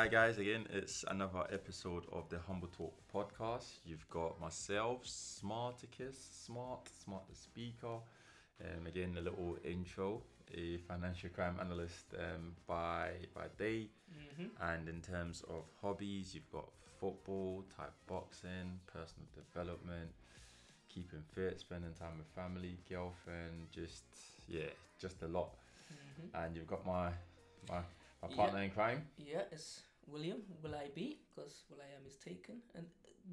Hi guys again. It's another episode of the Humble Talk podcast. You've got myself, Smarticus, Smart, Smart the speaker. Um, again, a little intro. A financial crime analyst um, by by day, Mm-hmm. and in terms of hobbies, you've got football, type boxing, personal development, keeping fit, spending time with family, girlfriend, just yeah, just a lot. Mm-hmm. And you've got my my my Yeah. partner in crime. Yeah, it's William. Will I be? Because Will I am is taken. And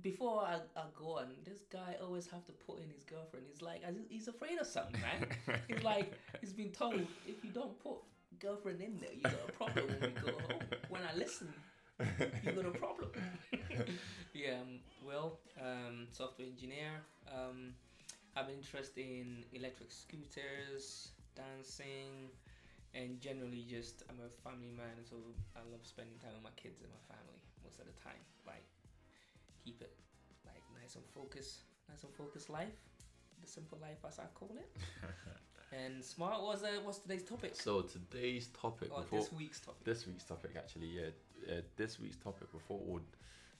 before I, I go on, this guy always have to put in his girlfriend. He's like, he's afraid of something, man. he's like, he's been told if you don't put girlfriend in there, you got a problem when we go home. When I listen, you got a problem. yeah, um, Will, um, software engineer. Um, have an interest in electric scooters, dancing, and generally just I'm a family man, so I love spending time with my kids and my family most of the time. Like keep it like nice and focused, nice and focused life, the simple life as I call it. and smart was uh, what's today's topic? So today's topic Or before this week's topic. this week's topic actually yeah uh, this week's topic before we'll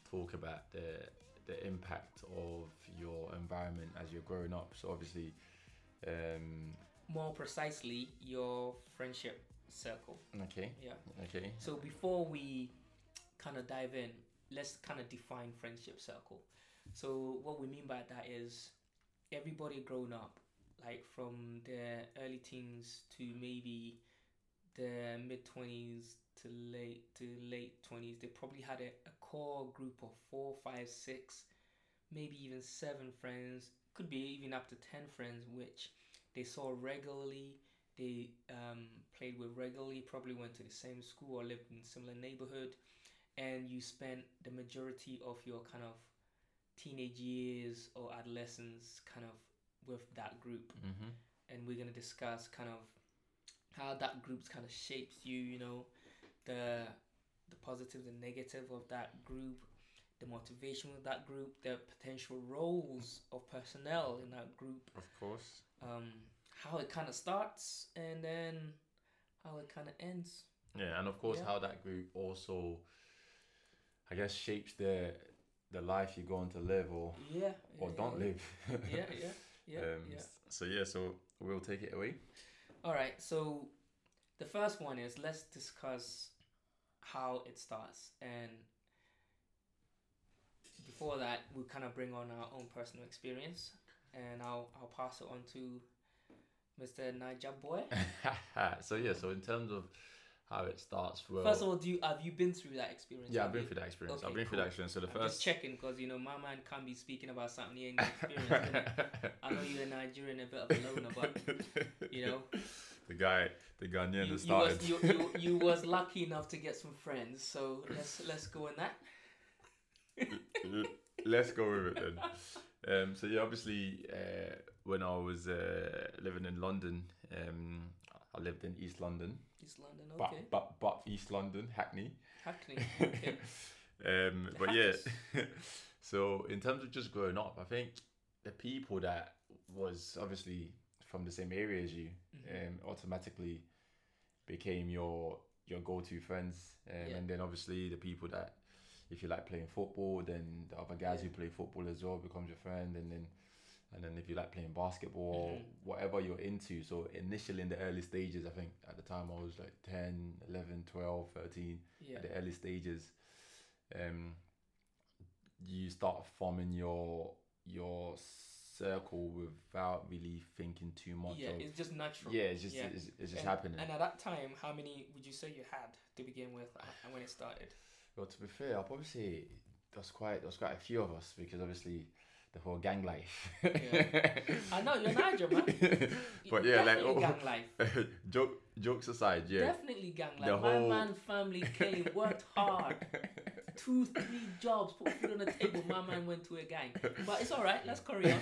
talk about the the impact of your environment as you're growing up. So obviously, um, More precisely, your friendship circle. okay, Yeah. okay, So before we kind of dive in, let's kind of define friendship circle. So what we mean by that is everybody grown up, like from their early teens to maybe the mid twenties to late to late twenties, they probably had a, a core group of four, five, six, maybe even seven friends. Could be even up to ten friends, which they saw regularly they um, played with regularly, probably went to the same school or lived in similar neighborhood, and you spent the majority of your kind of teenage years or adolescence kind of with that group. mm-hmm. And we're gonna discuss kind of how that group kind of shapes you, you know, the the positives and negative of that group, the motivation of that group, the potential roles of personnel in that group, of course. um, how it kind of starts and then how it kind of ends. Yeah, and of course, Yeah. how that group also, I guess, shapes the the life you're going to live or Yeah. or yeah, don't yeah. live. Yeah, yeah, yeah, um, yeah. So yeah, so we'll take it away. All right. So the first one is let's discuss how it starts, and before that, we'll kind of bring on our own personal experience, and I'll I'll pass it on to Mr. Niger Boy. so yeah, so in terms of how it starts, well, First of all, do you have you been through that experience? yeah, I've been you? through that experience. Okay, I've been through that experience. So the I'm first just checking because you know my man can't be speaking about something he ain't experienced. I know you're a Nigerian, a bit of a loner, but you know the guy, the Ghanaian you, that you was you, you, you was lucky enough to get some friends. So let's let's go in that. Let's go with it then. Um, so yeah, obviously, uh, when I was uh, living in London, um, I lived in East London, East London, okay. but, but but East London, Hackney. Hackney, okay. Um, but yeah, so in terms of just growing up, I think the people that was obviously from the same area as you Mm-hmm. um, automatically became your your go to friends, um, Yeah. and then obviously the people that if you like playing football, then the other guys Yeah. who play football as well becomes your friend, and then. And then if you like playing basketball, Mhm. whatever you're into. So initially in the early stages, I think at the time I was like 10, 11, 12, 13 Yeah, at the early stages, um, you start forming your your circle without really thinking too much. yeah, of, it's just natural. yeah, it's just Yeah. It's, it's just and, happening. And at that time, how many would you say you had to begin with, uh, and when it started? Well, to be fair, I'll probably say there's quite there's quite a few of us because obviously the whole gang life. Yeah. I know you're Niger, man. But yeah, like, oh- gang life. Joke jokes aside, yeah. Definitely gang life. The whole... My man family came, worked hard. Two, three jobs, put food on the table. My man went to a gang. But it's all right. Let's carry on.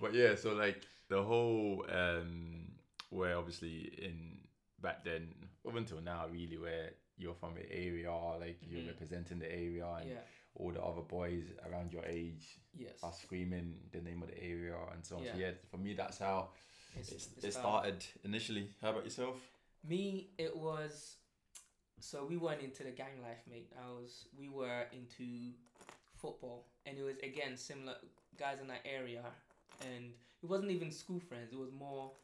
but yeah, so like the whole um where obviously in back then up until now really where you're from the area, like you're Mhm. representing the area and Yeah. all the other boys around your age Yes. are screaming the name of the area and so on. So Yeah. yeah, for me that's how It's, it, it's it started. started initially. How about yourself? Me, it was so we weren't into the gang life, mate. I was we were into football, and it was again similar guys in that area, and it wasn't even school friends. It was more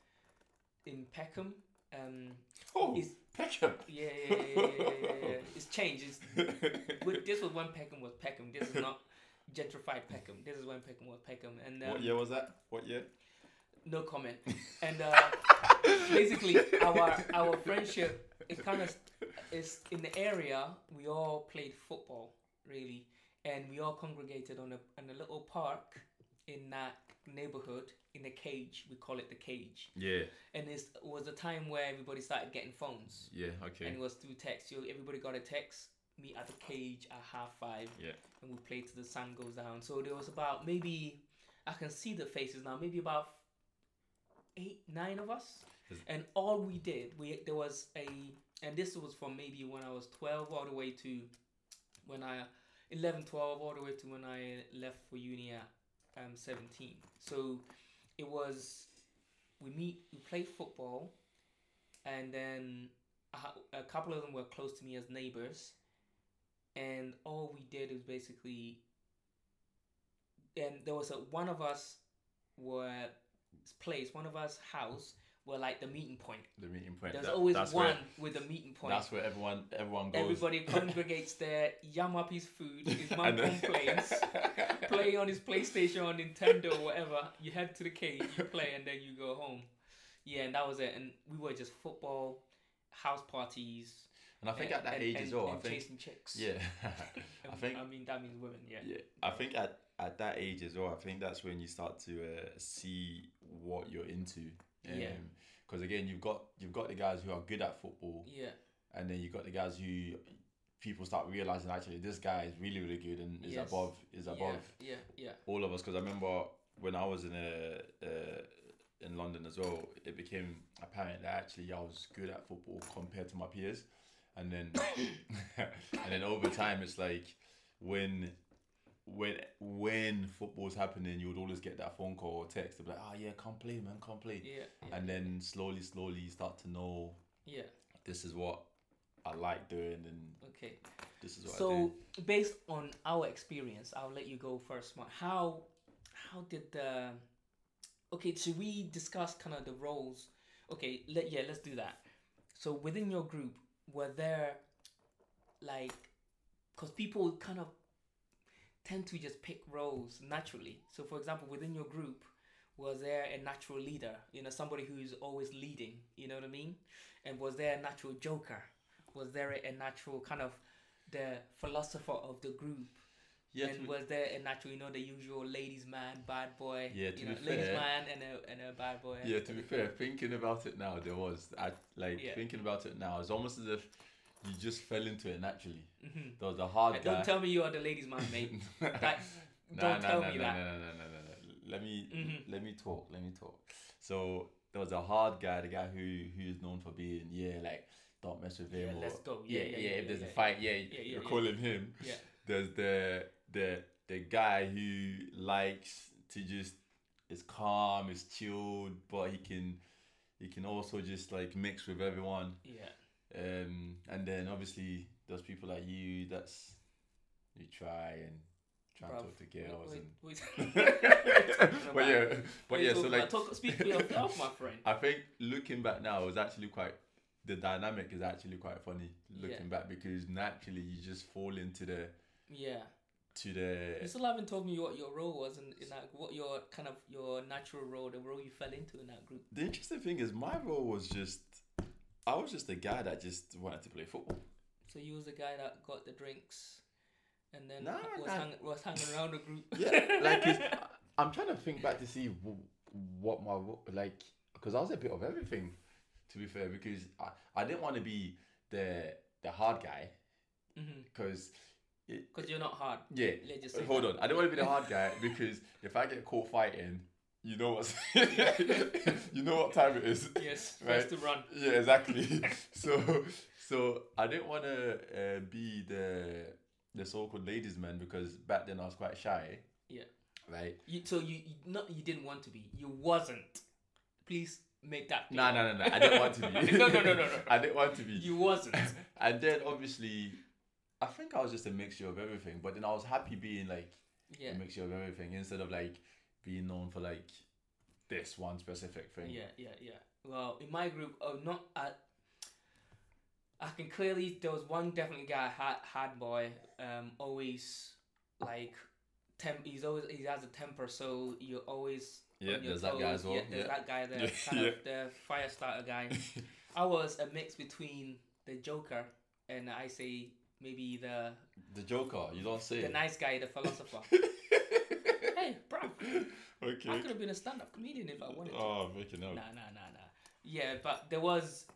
in Peckham. Um, Oh, Is- Peckham. yeah, yeah, yeah, yeah, yeah. It's changed. It's, this was when Peckham was Peckham. This is not gentrified Peckham. This is when Peckham was Peckham, and um, what year was that? What year? no comment. And uh, basically, our our friendship it kind of is in the area. We all played football really, and we all congregated on a on a little park in that neighborhood in a cage. We call it the cage. Yeah, And this was a time where everybody started getting phones, yeah, okay. and it was through text. So everybody got a text. Meet at the cage at half five. Yeah. And we played till the sun goes down. So there was about maybe I can see the faces now. Maybe about eight, nine of us, and all we did, we there was a, and this was from maybe when I was twelve all the way to when I 11, 12, all the way to when I left for uni at um, seventeen. So it was we meet, we play football, and then a, a couple of them were close to me as neighbors, and all we did is basically, and there was a one of us were place, one of us house were like the meeting point. The meeting point. There's that- always one Where, with a meeting point. that's where everyone everyone goes. Everybody congregates there, yam up his food, his mum complains, play on his PlayStation or Nintendo or whatever. You head to the cave, you play, and then you go home. Yeah, and that was it. And we were just football, house parties. And I think and- at that and- age and, as well, I think chasing chicks. yeah, I think I mean that means women. Yeah. yeah, I think at at that age as well, I think that's when you start to uh, see what you're into. Yeah. Because again, you've got you've got the guys who are good at football, Yeah. and then you've got the guys who people start realizing actually this guy is really really good and is Yes. above is above Yeah. Yeah. Yeah. all of us because I remember when I was in a, uh, in London as well, it became apparent that actually I was good at football compared to my peers, and then and then over time it's like when when when football's happening, you would always get that phone call or text to be like, oh yeah, come play, man, come play, Yeah. Yeah. and then slowly slowly you start to know yeah. this is what I like doing and Okay. this is what I So based on our experience, I'll let you go first. Mark. How how did the okay? Should we discuss kind of the roles? Okay, let yeah, let's do that. So within your group, were there like because people kind of tend to just pick roles naturally. So for example, within your group, was there a natural leader? You know, somebody who's always leading. You know what I mean? And was there a natural joker? Was there a, natural kind of the philosopher of the group? Yeah, and be- was there a natural, you know, the usual ladies man, bad boy? Yeah, to you be know, ladies fair- man and a and a bad boy. Yeah, to be fair, thinking about it now, there was I like Yeah. thinking about it now. It's almost as if you just fell into it naturally. hmm There was a hard guy. Don't tell me you are the ladies man, mate. That, Nah, don't nah, tell nah, me nah, that. nah, nah, nah. Let me Mhm. let me talk. Let me talk. So there was a hard guy, the guy who who's known for being yeah, like don't mess with him. Yeah, or, let's go. Yeah, Yeah, yeah. yeah, yeah, if there's a fight, yeah, yeah, you're calling him. Yeah. There's the the the guy who likes to just is calm, is chilled, but he can he can also just like mix with everyone. Yeah. Um, and then obviously there's people like you that's you try and try and talk to girls wait, and wait, but yeah, but yeah. So like, talk, speak for yourself, my friend. I think looking back now is actually quite. The dynamic is actually quite funny looking Yeah. back because naturally you just fall into the Yeah. to the. You still haven't told me what your role was in, in that. What your kind of your natural role, the role you fell into in that group. the interesting thing is my role was just I was just a guy that just wanted to play football. So you was the guy that got the drinks, and then Nah, was nah. hang, was hanging around the group. Yeah, like I'm trying to think back to see w- what my like because I was a bit of everything. To be fair, because I, I didn't want to be the the hard guy mm-hmm. because Because you're not hard. yeah. Hold that. on, I don't want to be the hard guy because if I get caught fighting, you know what you know what time it is. Yes, Right. first to run. Yeah, exactly. so so I didn't want to uh, be the the so-called ladies man because back then I was quite shy. Yeah. Right. You, so you, you not you didn't want to be. You wasn't. Please make that. No, no, no, no. I didn't want to be. no, no, no, no, no. I didn't want to be. You wasn't. and then obviously, I think I was just a mixture of everything. But then I was happy being like Yeah. a mixture of everything instead of like being known for like this one specific thing. Yeah, yeah, yeah. Well, in my group, oh, not at. I can clearly there was one definitely guy hard hard boy, um, always like temp. He's always he has a temper, so you're always Yeah, there's that guy as well. Yeah, there's Yeah. that guy, the Yeah, kind yeah. of the fire starter guy. I was a mix between the Joker and I say maybe the The Joker, you don't say. the nice guy, the philosopher. bro, I could have been a stand-up comedian if I wanted to. Oh, making up. Nah, nah, nah, nah. Yeah, but there was,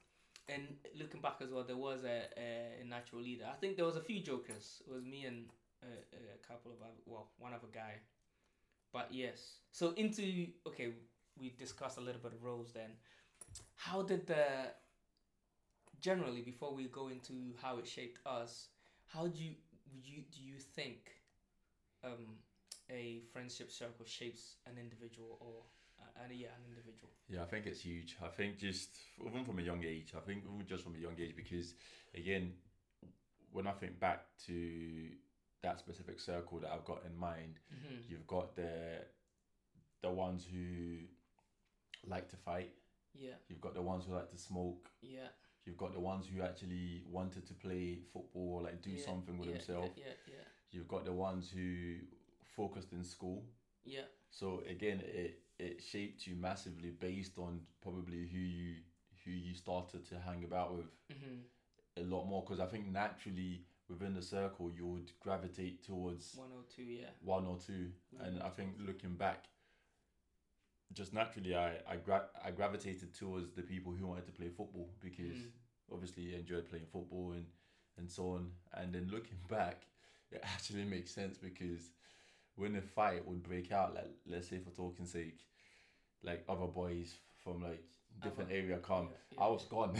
and looking back as well, there was a, a, a natural leader. I think there was a few jokers. It was me and a, a couple of other, well, one other guy. But yes, so into okay, we discussed a little bit of roles then. How did the generally before we go into how it shaped us? How do you you do you think um, a friendship circle shapes an individual or uh, and yeah, an individual? Yeah, I think it's huge. I think just even from a young age, I think even just from a young age, because again, when I think back to that specific circle that I've got in mind, Mm-hmm. you've got the the ones who like to fight. Yeah, You've got the ones who like to smoke. yeah. You've got the ones who actually wanted to play football or like do yeah, something with yeah, themselves. Yeah, yeah, You've got the ones who focused in school. yeah, So again, it it shaped you massively based on probably who you who you started to hang about with. Mm-hmm. a lot more. Because I think naturally within the circle you would gravitate towards One or two, yeah. one or two, and I think looking back, just naturally I I, gra- I gravitated towards the people who wanted to play football because Mm. obviously I enjoyed playing football and and so on. And then looking back, it actually makes sense because when a fight would break out, like let's say for talking sake, like other boys from like different area come, yeah, I was gone.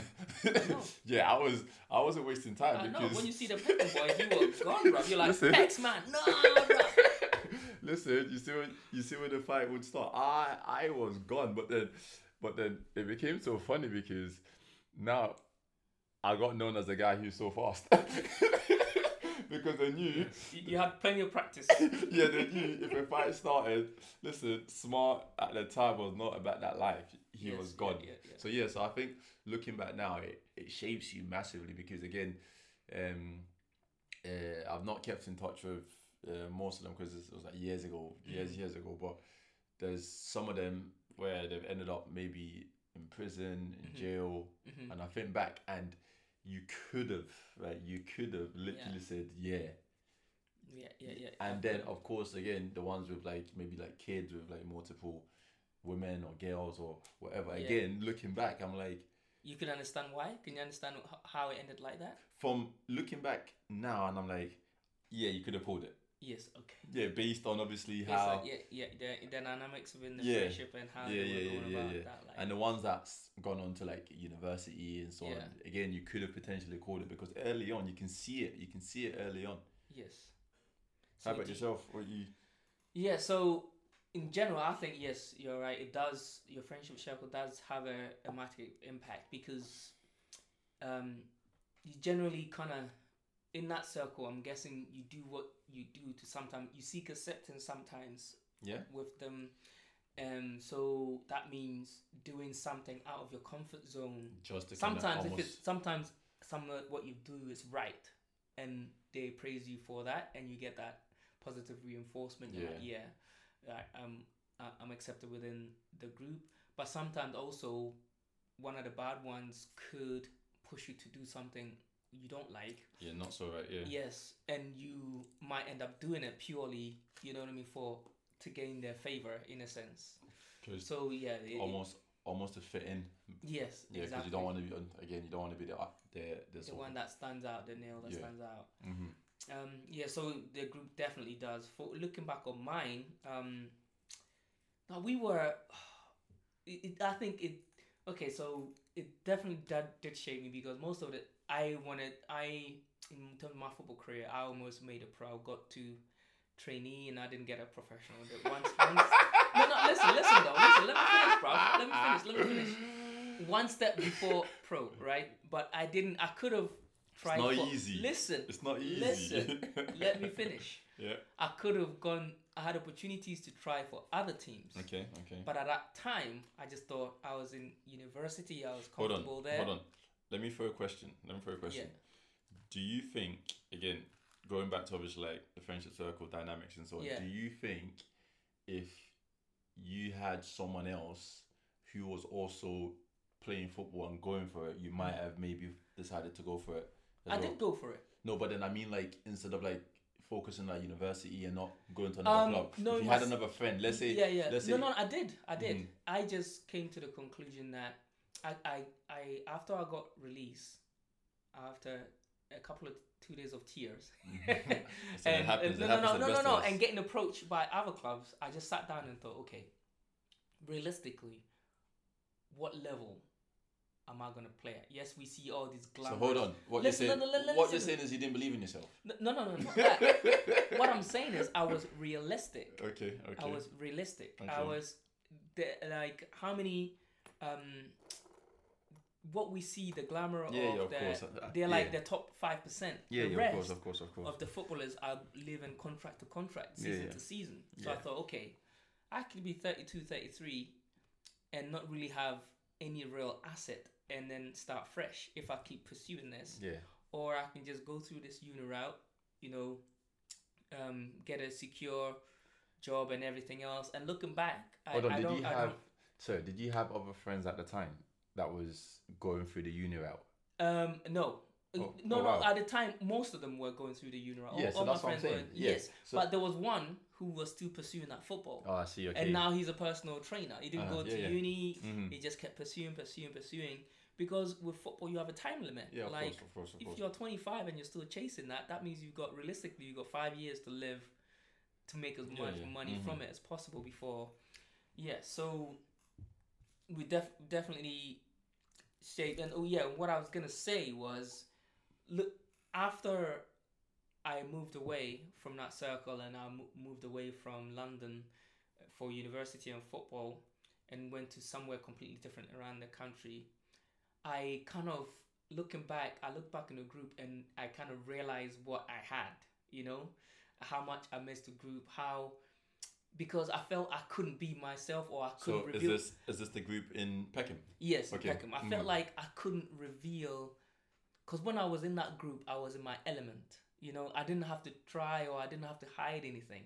know. yeah, I was I wasn't wasting time I know. because When you see the Peckham boys, you were gone, bro. You're like, Listen. Pex, man. No, bro. Listen, you see when you see when the fight would start, I I was gone, but then but then it became so funny because now I got known as the guy who's so fast. because they knew You, you had plenty of practice. yeah, they knew if a fight started, listen, smart at the time was not about that life. He Yes, was gone. yeah, yeah. So yeah, so I think looking back now, it, it shapes you massively because again, um, uh, I've not kept in touch with uh, most of them because it was like years ago, years Mm. years ago. But there's some of them where they've ended up maybe in prison, in Mhm. jail, Mhm. and I think back and you could have, right? You could have literally said, yeah. Yeah, yeah, yeah. And then of course again the ones with like maybe like kids with like multiple women or girls or whatever. Yeah. Again, looking back, I'm like you can understand why. Can you understand how it ended like that? from looking back now, and I'm like, yeah, you could have pulled it. Yes. Okay. Yeah, based on obviously It's how like, yeah, yeah, the, the dynamics within the Yeah. friendship and how Yeah, they were yeah, going yeah, about yeah. that. Like, and the ones that's gone on to like university and so on. Again, you could have potentially called it because early on you can see it. You can see it early on. yes. How So about do- yourself? What you? Yeah, so in general, I think yes, you're right. It does. Your friendship circle does have a dramatic impact because um, you generally kind of in that circle. I'm guessing you do what you do to sometimes you seek acceptance sometimes Yeah. with them. Um, so that means doing something out of your comfort zone Just to kinda sometimes if it's sometimes some of what you do is right and they praise you for that and you get that positive reinforcement like yeah like, um, I- I'm accepted within the group but sometimes also one of the bad ones could push you to do something you don't like yeah, not so right. Yeah. yes and you might end up doing it purely you know what I mean for to gain their favor in a sense so yeah it- almost almost to fit in. yes Yeah, because exactly you don't want to be on again. You don't want to be the uh, the the, the one that stands out the nail that Yeah. stands out hmm Um, yeah, so the group definitely does. For looking back on mine, um, now we were, it, it, I think it. Okay, so it definitely did, did shape me because most of it I wanted. I in terms of my football career, I almost made a pro. Got to trainee and I didn't get a professional. That once, once no, no, listen, listen though, listen. Let me finish, bro. Let me finish. Let me finish. One step before pro, right? But I didn't. I could have tried. not for- easy. Listen, It's not easy. listen. let me finish. yeah. I could have gone. I had opportunities to try for other teams. Okay. Okay. But at that time, I just thought I was in university. I was Hold on. comfortable there. Hold on. Let me throw a question. Let me throw a question. Do you think again, going back to obviously like the friendship circle dynamics and so on? Yeah. Do you think if you had someone else who was also playing football and going for it, you might have maybe decided to go for it. I well? did go for it. No, but then I mean like instead of like focusing on university and not going to another Um, club. no, if you had another friend, let's say yeah, yeah. let's No, say no, I did. I did. Mhm. I just came to the conclusion that I, I, I, after I got released, after a couple of two days of tears, it and, and no, no, no, no, no, no, and getting approached by other clubs, I just sat down and thought, okay, realistically, what level am I gonna play at? Yes, we see all these So hold on. What Listen, you're no, saying no, no, what you're saying is you didn't believe in yourself. No, no, no, no. what I'm saying is, I was realistic. Okay, okay. I was realistic. I was the, like how many um what we see the glamour Yeah, of yeah, of the course. Uh, they're like yeah. the top five percent. Yeah, the yeah, of course, of course, of course. of the footballers are living contract to contract, season to season. So I thought, okay, I could be 32, 33 and not really have any real asset and then start fresh if I keep pursuing this yeah. or I can just go through this uni route, you know, um, get a secure job and everything else. And looking back, I, Hold on, I did don't, you I have so did you have other friends at the time that was going through the uni route? Um, no. Oh, no, oh, no. At the time, most of them were going through the uni route. All, Yeah, so all that's my what I'm friends saying. were. Yeah, Yes, so- but there was one who was still pursuing that football, Oh, I see. Okay. and now he's a personal trainer. He didn't Uh-huh, go yeah, to yeah. uni. Mhm. He just kept pursuing, pursuing, pursuing. Because with football, you have a time limit. yeah, of like course, of course, of if you're 25 and you're still chasing that, that means you've got realistically you've got five years to live to make as much money from Mhm. it as possible before. Yeah, so we def- definitely shaped. And oh yeah, what I was gonna say was, look after I moved away from that circle and I moved away from London uh, for university and football and went to somewhere completely different around the country. I kind of looking back, I look back in the group and I kind of realize what I had, you know, how much I missed the group, how because I felt I couldn't be myself or I couldn't So is this is this the group in Peckham? Yes, Okay. Peckham. I felt Mhm. like I couldn't reveal because when I was in that group, I was in my element. You know, I didn't have to try or I didn't have to hide anything.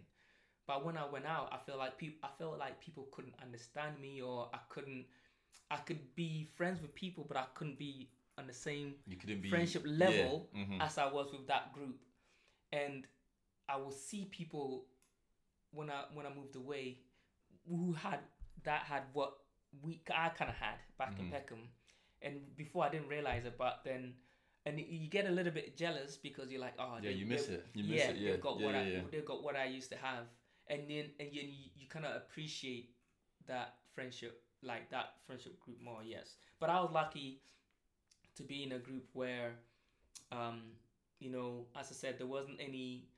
But when I went out, I felt like people. I felt like people couldn't understand me, or I couldn't. I could be friends with people, but I couldn't be on the same You couldn't be friendship yeah, level mhm. as I was with that group, and I will see people when I when I moved away who had that had what we I kind of had back in Mhm. Peckham, and before I didn't realize it, but then and you get a little bit jealous because you're like, oh, Yeah, they- you miss it. You miss yeah, it. Yeah, they've got yeah, what yeah, I yeah. they've got what I used to have, and then and you you, you kind of appreciate that friendship like that friendship group more. Yes, but I was lucky to be in a group where, um, you know, as I said, there wasn't any.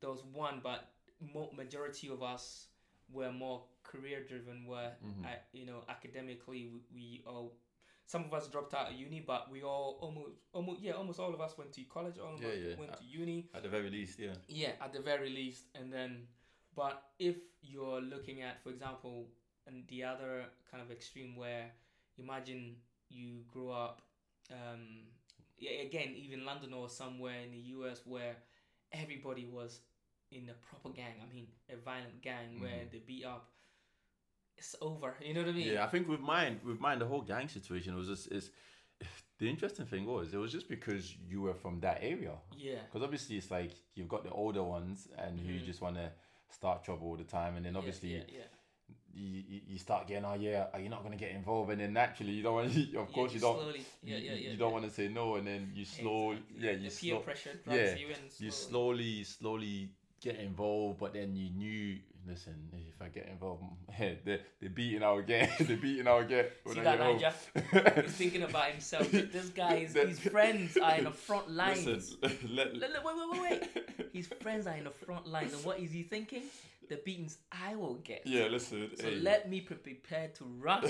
There was one, but mo- majority of us were more career driven. Where Mhm. I, you know, academically we, we all. Some of us dropped out of uni, but we all almost, almost, yeah, almost all of us went to college. All of Yeah, us yeah. went to uni. At the very least, yeah. Yeah, at the very least, and then, but if you're looking at, for example, and the other kind of extreme where, imagine you grew up, um, yeah, again, even London or somewhere in the US where everybody was in a proper gang. I mean, a violent gang where Mhm. they beat up. It's over. You know what I mean? Yeah, I think with mine, with mine, the whole gang situation was just is. The interesting thing was, it was just because you were from that area. Yeah. Because obviously, it's like you've got the older ones and who Mhm. just want to start trouble all the time, and then obviously yeah, yeah. You, you you start getting, oh yeah, are you not gonna get involved? And then naturally, you don't want. of Yeah, course, you don't. Slowly, yeah, yeah, yeah. you don't yeah. want to say no, and then you slow, Exactly. yeah, you the peer slow, pressure drives yeah, you in. you slowly. slowly, slowly get involved, but then you knew, listen, if I get involved, they're, they're beating out again. they're beating again. when See that get. Niger? He's thinking about himself. This guy is his friends are in the front lines. Listen, let, look, wait, wait, wait, wait. His friends are in the front lines, and what is he thinking? The beatings I will get. yeah, listen. So hey. let me pre- prepare to run,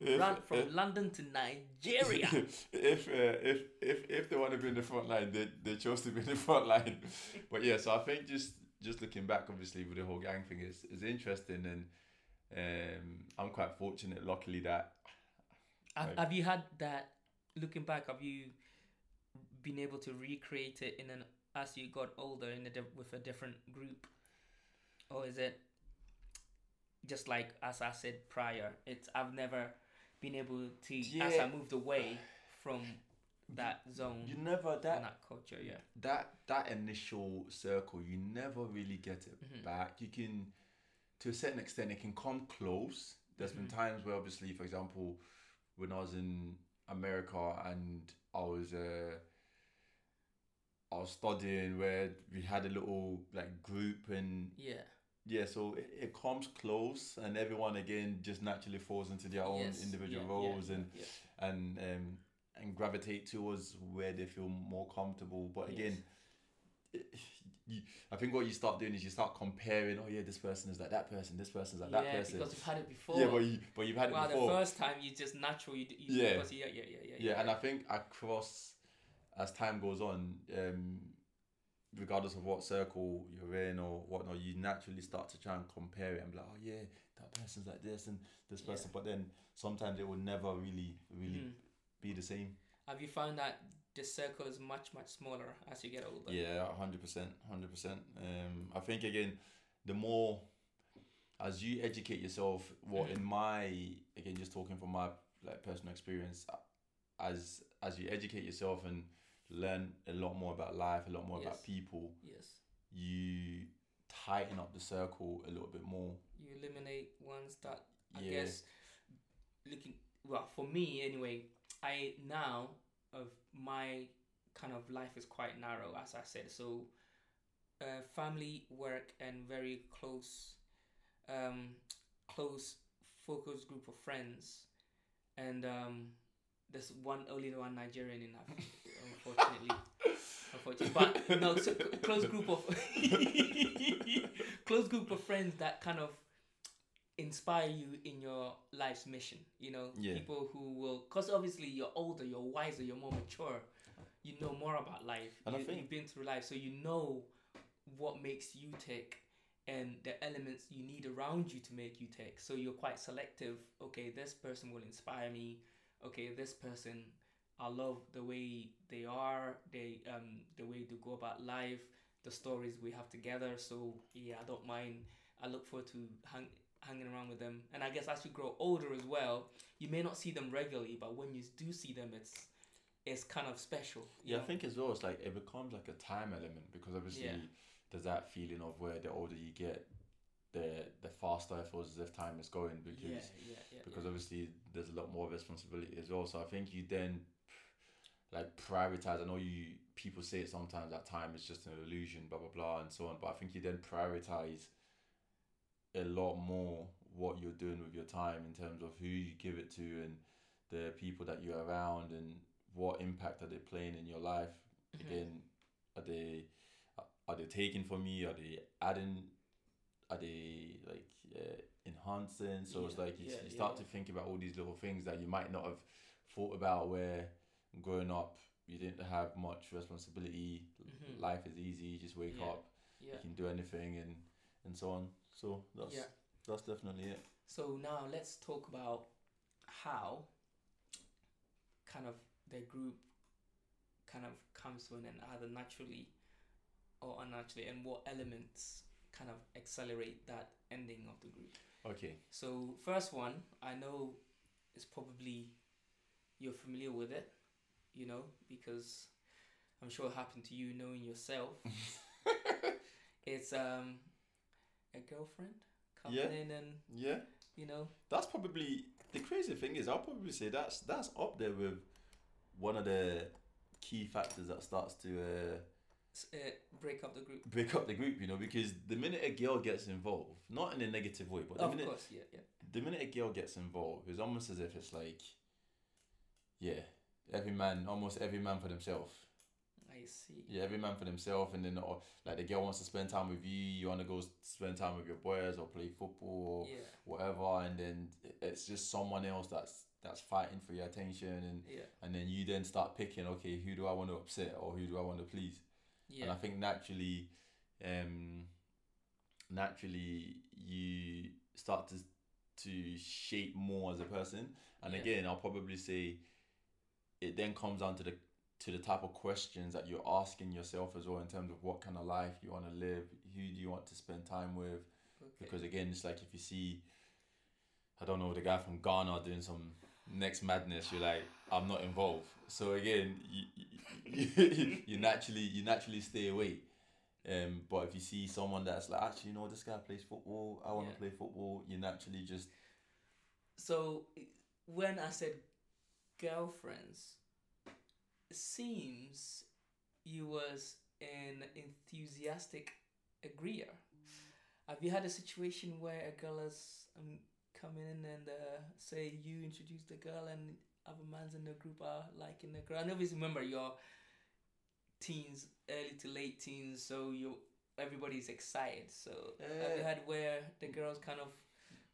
If- run from if- London to Nigeria. if, uh, if if if they want to be in the front line, they, they chose to be in the front line. But yeah, so I think just just looking back, obviously with the whole gang thing is is interesting, and um, I'm quite fortunate, luckily that Have, Right. have you had that? Looking back, have you been able to recreate it in an as you got older in a di- with a different group, or is it just like as I said prior? It's I've never been able to as I moved away from that zone you never that that culture. Yeah. that that initial circle, you never really get it Mhm. back. You can, to a certain extent, it can come close. There's been Mhm. times where, obviously, for example, when I was in America and I was uh, I was studying where we had a little like group and Yeah. Yeah, so it, it comes close and everyone again just naturally falls into their own Yes, individual yeah, yeah, roles and yeah. and um and gravitate towards where they feel more comfortable. But again, you, I think what you start doing is you start comparing. Oh yeah, this person is like that person. This person's like that yeah, person. because you've had it before. Yeah, but you but you've had it wow, before. the first time you just natural. You, you Yeah. yeah, yeah, yeah, yeah, yeah, and I think across as time goes on, um, regardless of what circle you're in or whatnot, you naturally start to try and compare it and be like, oh yeah, that person's like this and this Yeah. person. But then sometimes it will never really really Mhm. be the same. Have you found that the circle is much much smaller as you get older? Yeah, hundred percent, hundred percent. Um, I think again, the more as you educate yourself, what in my again, just talking from my like personal experience, as as you educate yourself and learn a lot more about life, a lot more about people, Yes. you tighten up the circle a little bit more. You eliminate ones that I Yeah. guess looking well for me anyway. I now of my kind of life is quite narrow as I said. So, uh, family, work, and very close, um, close focus group of friends, and um, there's one only one Nigerian in that, unfortunately. Unfortunately, but no, so c- close group of close group of friends that kind of inspire you in your life's mission. You know, Yeah. people who will, because obviously you're older, you're wiser, you're more mature. You know more about life. And I you, think- you've been through life, so you know what makes you tick and the elements you need around you to make you tick. So you're quite selective. Okay, this person will inspire me. Okay, this person, I love the way they are. They um the way they go about life, the stories we have together. So yeah, I don't mind. I look forward to hang, hanging around with them. And I guess as you grow older as well, you may not see them regularly, but when you do see them, it's it's kind of special. Yeah, I think as well, it's like it becomes like a time element because obviously Yeah. there's that feeling of where the older you get, the the faster it feels as if time is going because yeah, yeah, because obviously there's a lot more responsibility as well. So I think you then like prioritize. I know you people say it sometimes that time is just an illusion, blah blah blah, and so on. But I think you then prioritize a lot more what you're doing with your time in terms of who you give it to and the people that you're around and what impact are they playing in your life. Mhm. Again, are they are they taking from me? Are they adding? Are they like uh, enhancing? So it's like you, yeah, you start yeah. to think about all these little things that you might not have thought about. Where growing up, you didn't have much responsibility. Mhm. Life is easy. You just wake Yeah, up. yeah. You can do anything and and so on. So that's Yeah. that's definitely it. So now let's talk about how kind of the group kind of comes to an end, either naturally or unnaturally, and what elements kind of accelerate that ending of the group. Okay. So first one, I know is probably you're familiar with it, you know, because I'm sure it happened to you knowing yourself. it's um a girlfriend coming Yeah. in and Yeah. you know That's probably the crazy thing is I'll probably say that's that's up there with one of the key factors that starts to uh, uh, break up the group. break up the group, you know, because the minute a girl gets involved, not in a negative way, but the Of minute course, yeah, yeah. the minute a girl gets involved, it's almost as if it's like, yeah, every man, almost every man for themselves. I see. Yeah, every man for themselves, and then or, like the girl wants to spend time with you, you want to go spend time with your boys or play football or Yeah, whatever, and then it's just someone else that's that's fighting for your attention, and yeah, and then you then start picking, okay, who do I want to upset or who do I want to please? Yeah. And I think naturally, um, naturally you start to to shape more as a person. And Yeah. again, I'll probably say it then comes down to the to the type of questions that you're asking yourself as well in terms of what kind of life you want to live, who do you want to spend time with. okay. Because again, it's like if you see, I don't know, the guy from Ghana doing some next madness, you're like, I'm not involved. So again, you you, you, naturally you naturally stay away. Um, but if you see someone that's like, actually, you know, this guy plays football, I want to Yeah. play football, you naturally just So when I said girlfriends, seems you was an enthusiastic agreeer. Have you had a situation where a girl has um, come in and uh, say you introduce the girl and other mans in the group are liking the girl? And obviously remember your teens, early to late teens, so you everybody's excited. So have you Uh, had where the girls kind of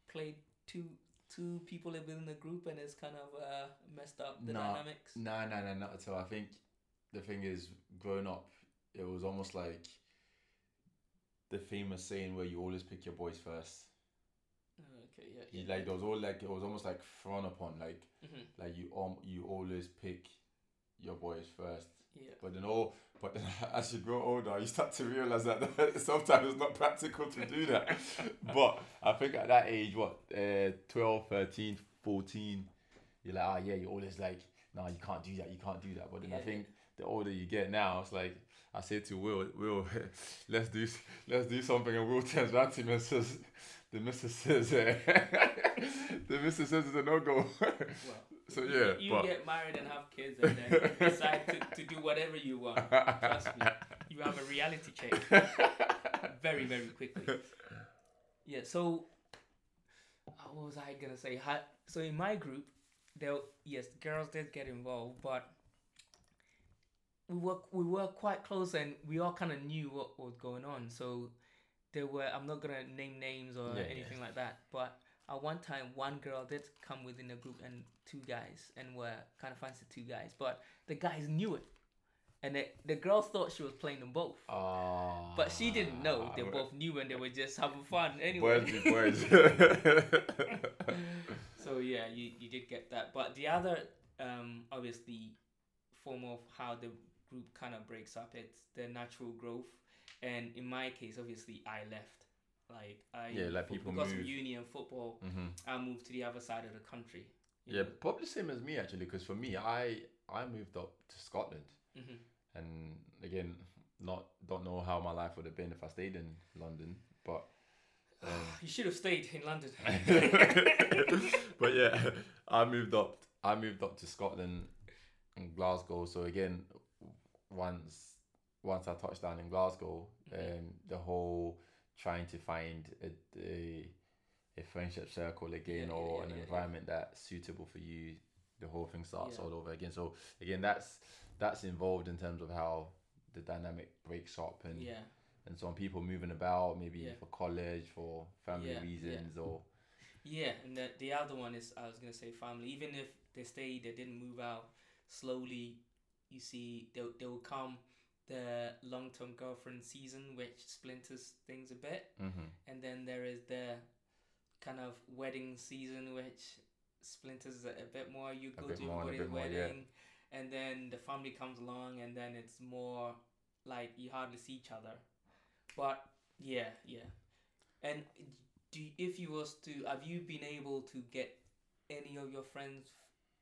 played two two people within the group and it's kind of uh, messed up the Nah, dynamics? No, no, no, not at all. I think the thing is, growing up, it was almost like the famous saying where you always pick your boys first. Okay, yeah. Yeah. like there was all like it was almost like frowned upon, like Mhm, like you um you always pick your boys first. yeah. But then all but then as you grow older, you start to realize that sometimes it's not practical to do that. but I think at that age, what uh, 12, 13, 14, you're like, oh yeah, you're always like, no, you can't do that, you can't do that. But then I Yeah, think the older you get now, it's like I say to Will, Will, let's do let's do something, and Will turns around to me and says, the missus says, uh, the missus says it's a no go. Well, so yeah, you, but get married and have kids and then decide to, to do whatever you want. Trust me, you have a reality check very very quickly. Yeah. So, uh, what was I gonna say? So in my group, there yes, girls did get involved, but we were we were quite close and we all kind of knew what was going on. So there were I'm not gonna name names or Yeah, yeah. anything like that, but at one time one girl did come within the group and two guys and were kind of fancy two guys, but the guys knew it. And the, the girls thought she was playing them both. Ah, But she didn't know. They both knew and they were just having fun Ah, anyway. Be boys. so yeah, you, you did get that. But the other um obviously form of how the group kind of breaks up, it's the natural growth. And in my case, obviously I left. Like I Yeah, like people because move. of uni and football, hmm I moved to the other side of the country. Yeah, probably same as me actually, because for me, I I moved up to Scotland, hmm and again, not don't know how my life would have been if I stayed in London, but um, You should have stayed in London. but yeah, I moved up. I moved up to Scotland and Glasgow. So again, once once I touched down in Glasgow, Mhm. um, the whole trying to find a, a a friendship circle again Yeah, or yeah, an yeah, environment that's suitable for you, the whole thing starts all over again. So again, that's that's involved in terms of how the dynamic breaks up and yeah. and some people moving about maybe for college for family Yeah, yeah. reasons or Yeah, and the, the other one is I was gonna say family. Even if they stay, they didn't move out. Slowly, you see, they they will come the long term girlfriend season, which splinters things a bit, hmm and then there is the kind of wedding season, which splinters a, a bit more. You go to more a everybody's more, yeah. wedding, and then the family comes along, and then it's more like you hardly see each other. But yeah, yeah, and do if you was to have you been able to get any of your friends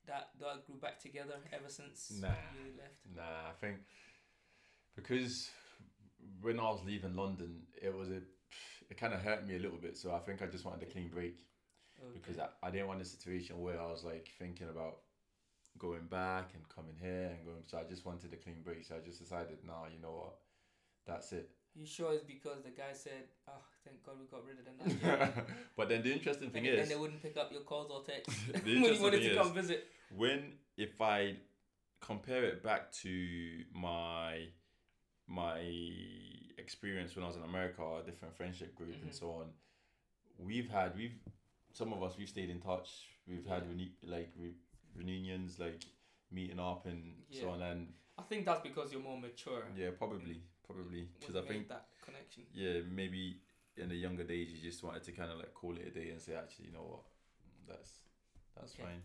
that that grew back together ever since Nah. you left? Nah, I think because when I was leaving London, it was a it kind of hurt me a little bit. So I think I just wanted a clean break because I, I didn't want a situation where I was like thinking about going back and coming here and going. So I just wanted a clean break. So I just decided, nah, you know what, that's it. You sure it's because the guy said, "Oh, thank God we got rid of the night." but then the interesting thing and, is, and they wouldn't pick up your calls or texts when you wanted to is- come visit. when if I compare it back to my my experience when I was in America, a different friendship group and Mhm. so on, we've had we've some of us we've stayed in touch. We've had reuni- like re- reunions, like meeting up and so on. And I think that's because you're more mature. yeah, probably probably because I think that connection. yeah maybe in the younger days you just wanted to kind of like call it a day and say actually you know what that's that's Okay. fine.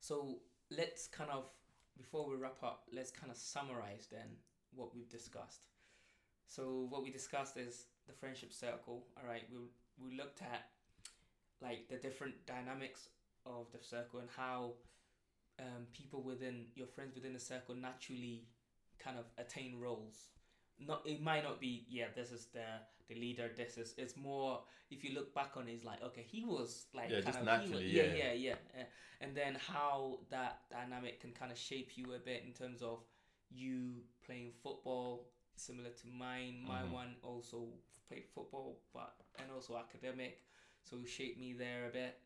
So let's kind of before we wrap up, let's kind of summarize then what we've discussed. So what we discussed is the friendship circle. All right, we we looked at like the different dynamics of the circle and how um, people within your friends within the circle naturally kind of attain roles. Not it might not be yeah this is the the leader this is it's more if you look back on it, it's like okay he was like Yeah, kind just of he was- naturally, yeah yeah. yeah yeah uh, and then how that dynamic can kind of shape you a bit in terms of you playing football similar to mine. My Mhm. one also played football but and also academic so shaped me there a bit.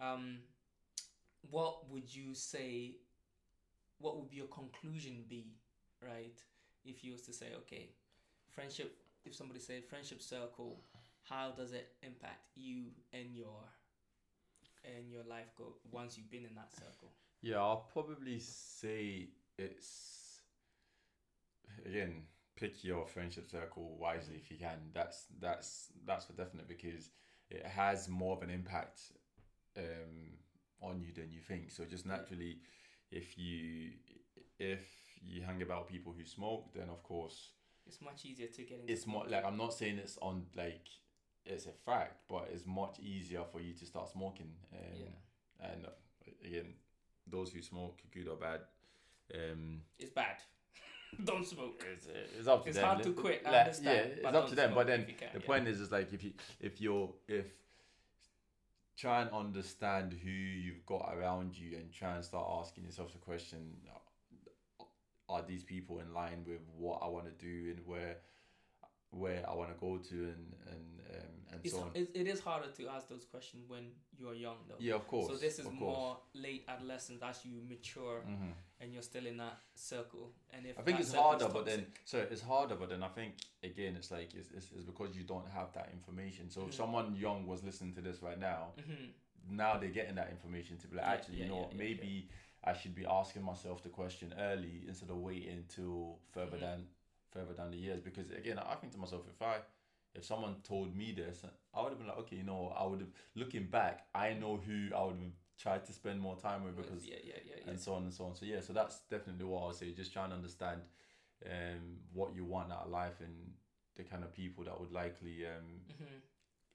Um what would you say what would your conclusion be right? If you was to say okay friendship if somebody said friendship circle how does it impact you and your and your life go once you've been in that circle? Yeah, I'll probably say it's again pick your friendship circle wisely if you can. That's that's that's for definite because it has more of an impact um, on you than you think. So just naturally, if you if you hang about people who smoke, then of course it's much easier to get into it's more like I'm not saying it's on like it's a fact, but it's much easier for you to start smoking. Um, yeah And uh, again, those who smoke, good or bad, um, it's bad don't smoke it's, it's up to It's them. hard to quit, I like, understand, yeah, it's up to them. But then can, the yeah. point is, is like if you if you're if try and understand who you've got around you and try and start asking yourself the question: uh, Are these people in line with what I want to do and where where I want to go to and and um, and it's, so on? it, it is harder to ask those questions when you're young though Yeah, of course. so this is more late adolescence as you mature Mhm. and you're still in that circle and if I think it's harder, but then so it's harder, but then I think again it's like it's, it's, it's because you don't have that information. So if Mhm. someone young was listening to this right now, Mhm. now they're getting that information to be like, Yeah, actually, yeah, you know, yeah, maybe I should be asking myself the question early instead of waiting till further Mhm. down further down the years. Because again, I think to myself, if I if someone told me this, I would have been like, okay, you know, I would have looking back, I know who I would have tried to spend more time with because yeah yeah yeah, yeah. and so on and so on. So yeah, so that's definitely what I would say. Just trying to understand um, what you want out of life and the kind of people that would likely um, Mhm.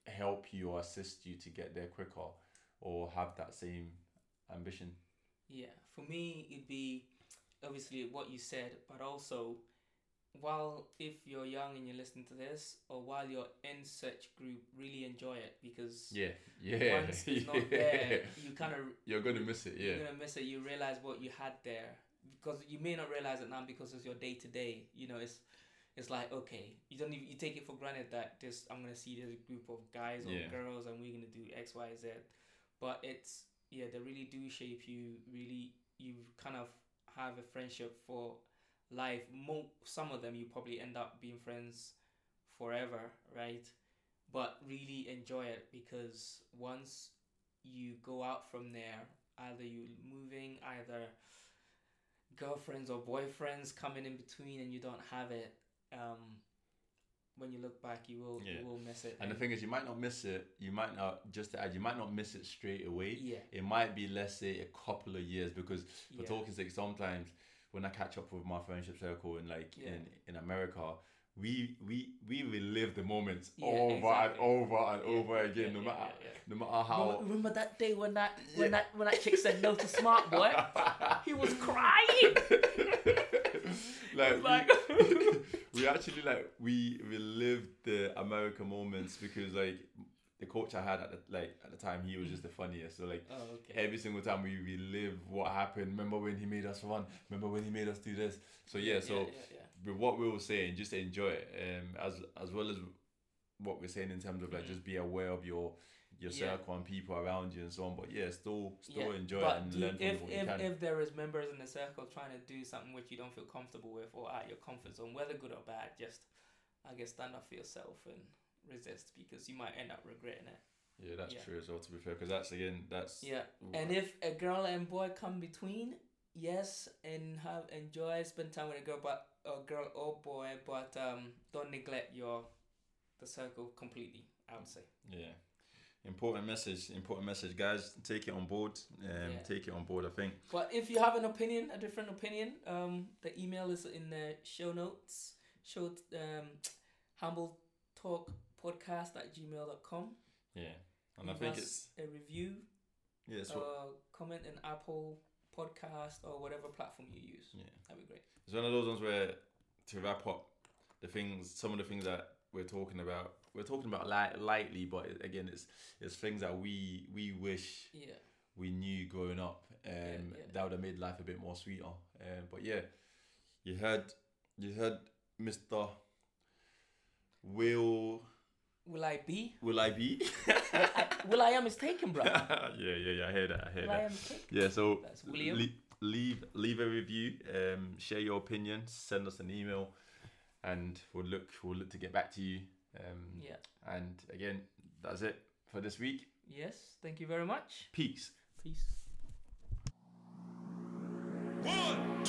help you or assist you to get there quicker or have that same ambition. Yeah, for me, it'd be obviously what you said, but also while if you're young and you're listening to this, or while you're in such group, really enjoy it because Yeah, yeah, once it's yeah. not there, you kind of You're gonna miss it. Yeah, you're gonna miss it. You realize what you had there because you may not realize it now because it's your day to day. You know, it's it's like okay, you don't even you take it for granted that this I'm gonna see this group of guys or Yeah. girls and we're gonna do X Y Z, but it's yeah they really do shape you. Really, you kind of have a friendship for life. Mo some of them you probably end up being friends forever, right? But really enjoy it because once you go out from there, either you moving, either girlfriends or boyfriends coming in between, and you don't have it. Um, when you look back, you will Yeah. you will miss it. and the thing is, you might not miss it. You might not just to add. You might not miss it straight away. yeah, It might be let's say a couple of years because for yeah, talking sake, sometimes when I catch up with my friendship circle in like Yeah. in in America, we we we relive the moments Yeah, over exactly. and over and Yeah, over again, no matter no matter how. Remember, remember that day when that when that when that chick said no to Smart Boy? he was crying. like, Like- we, we actually like we relived the American moments because like the coach I had at the like at the time he was just the funniest. So like oh, okay. every single time we relive what happened. Remember when he made us run? Remember when he made us do this? So yeah, so yeah, yeah. with what we were saying, just enjoy it. Um, as as well as what we're saying in terms of like Mhm. just be aware of your your Yeah. circle and people around you and so on. But yeah, still still Yeah, enjoy but it and learn from if what if, you can. if there is members in the circle trying to do something which you don't feel comfortable with or out your comfort zone, whether good or bad, just I guess stand up for yourself and resist because you might end up regretting it. yeah, that's yeah. true as well. To be fair, because that's again that's Yeah. And if a girl and boy come between, yes, and have enjoy spend time with a girl, but a girl or boy, but um, don't neglect your the circle completely. I would say. Yeah. Important message, important message, guys. Take it on board. Um, Yeah. Take it on board. I think. But if you have an opinion, a different opinion, um, the email is in the show notes. Show um, humble talk podcast at gmail.com. Yeah, and I think it's a review, yeah, it's, what- uh, comment in Apple podcast or whatever platform you use. yeah. That'd be great. It's one of those ones where to wrap up the things, some of the things that we're talking about. We're talking about light, lightly, but again, it's it's things that we we wish Yeah. we knew growing up. Um, yeah. that would have made life a bit more sweeter. Um, but yeah, you heard you heard Mister Will Will I be? Will I be? Will I am mistaken, bro? yeah, yeah, yeah. I hear that. I hear Will I that. am mistaken? Yeah, so That's William. le- leave leave a review, um, share your opinion, send us an email, and we'll look we'll look to get back to you. Um, Yeah. And again, that's it for this week. Yes. Thank you very much. Peace. Peace. One,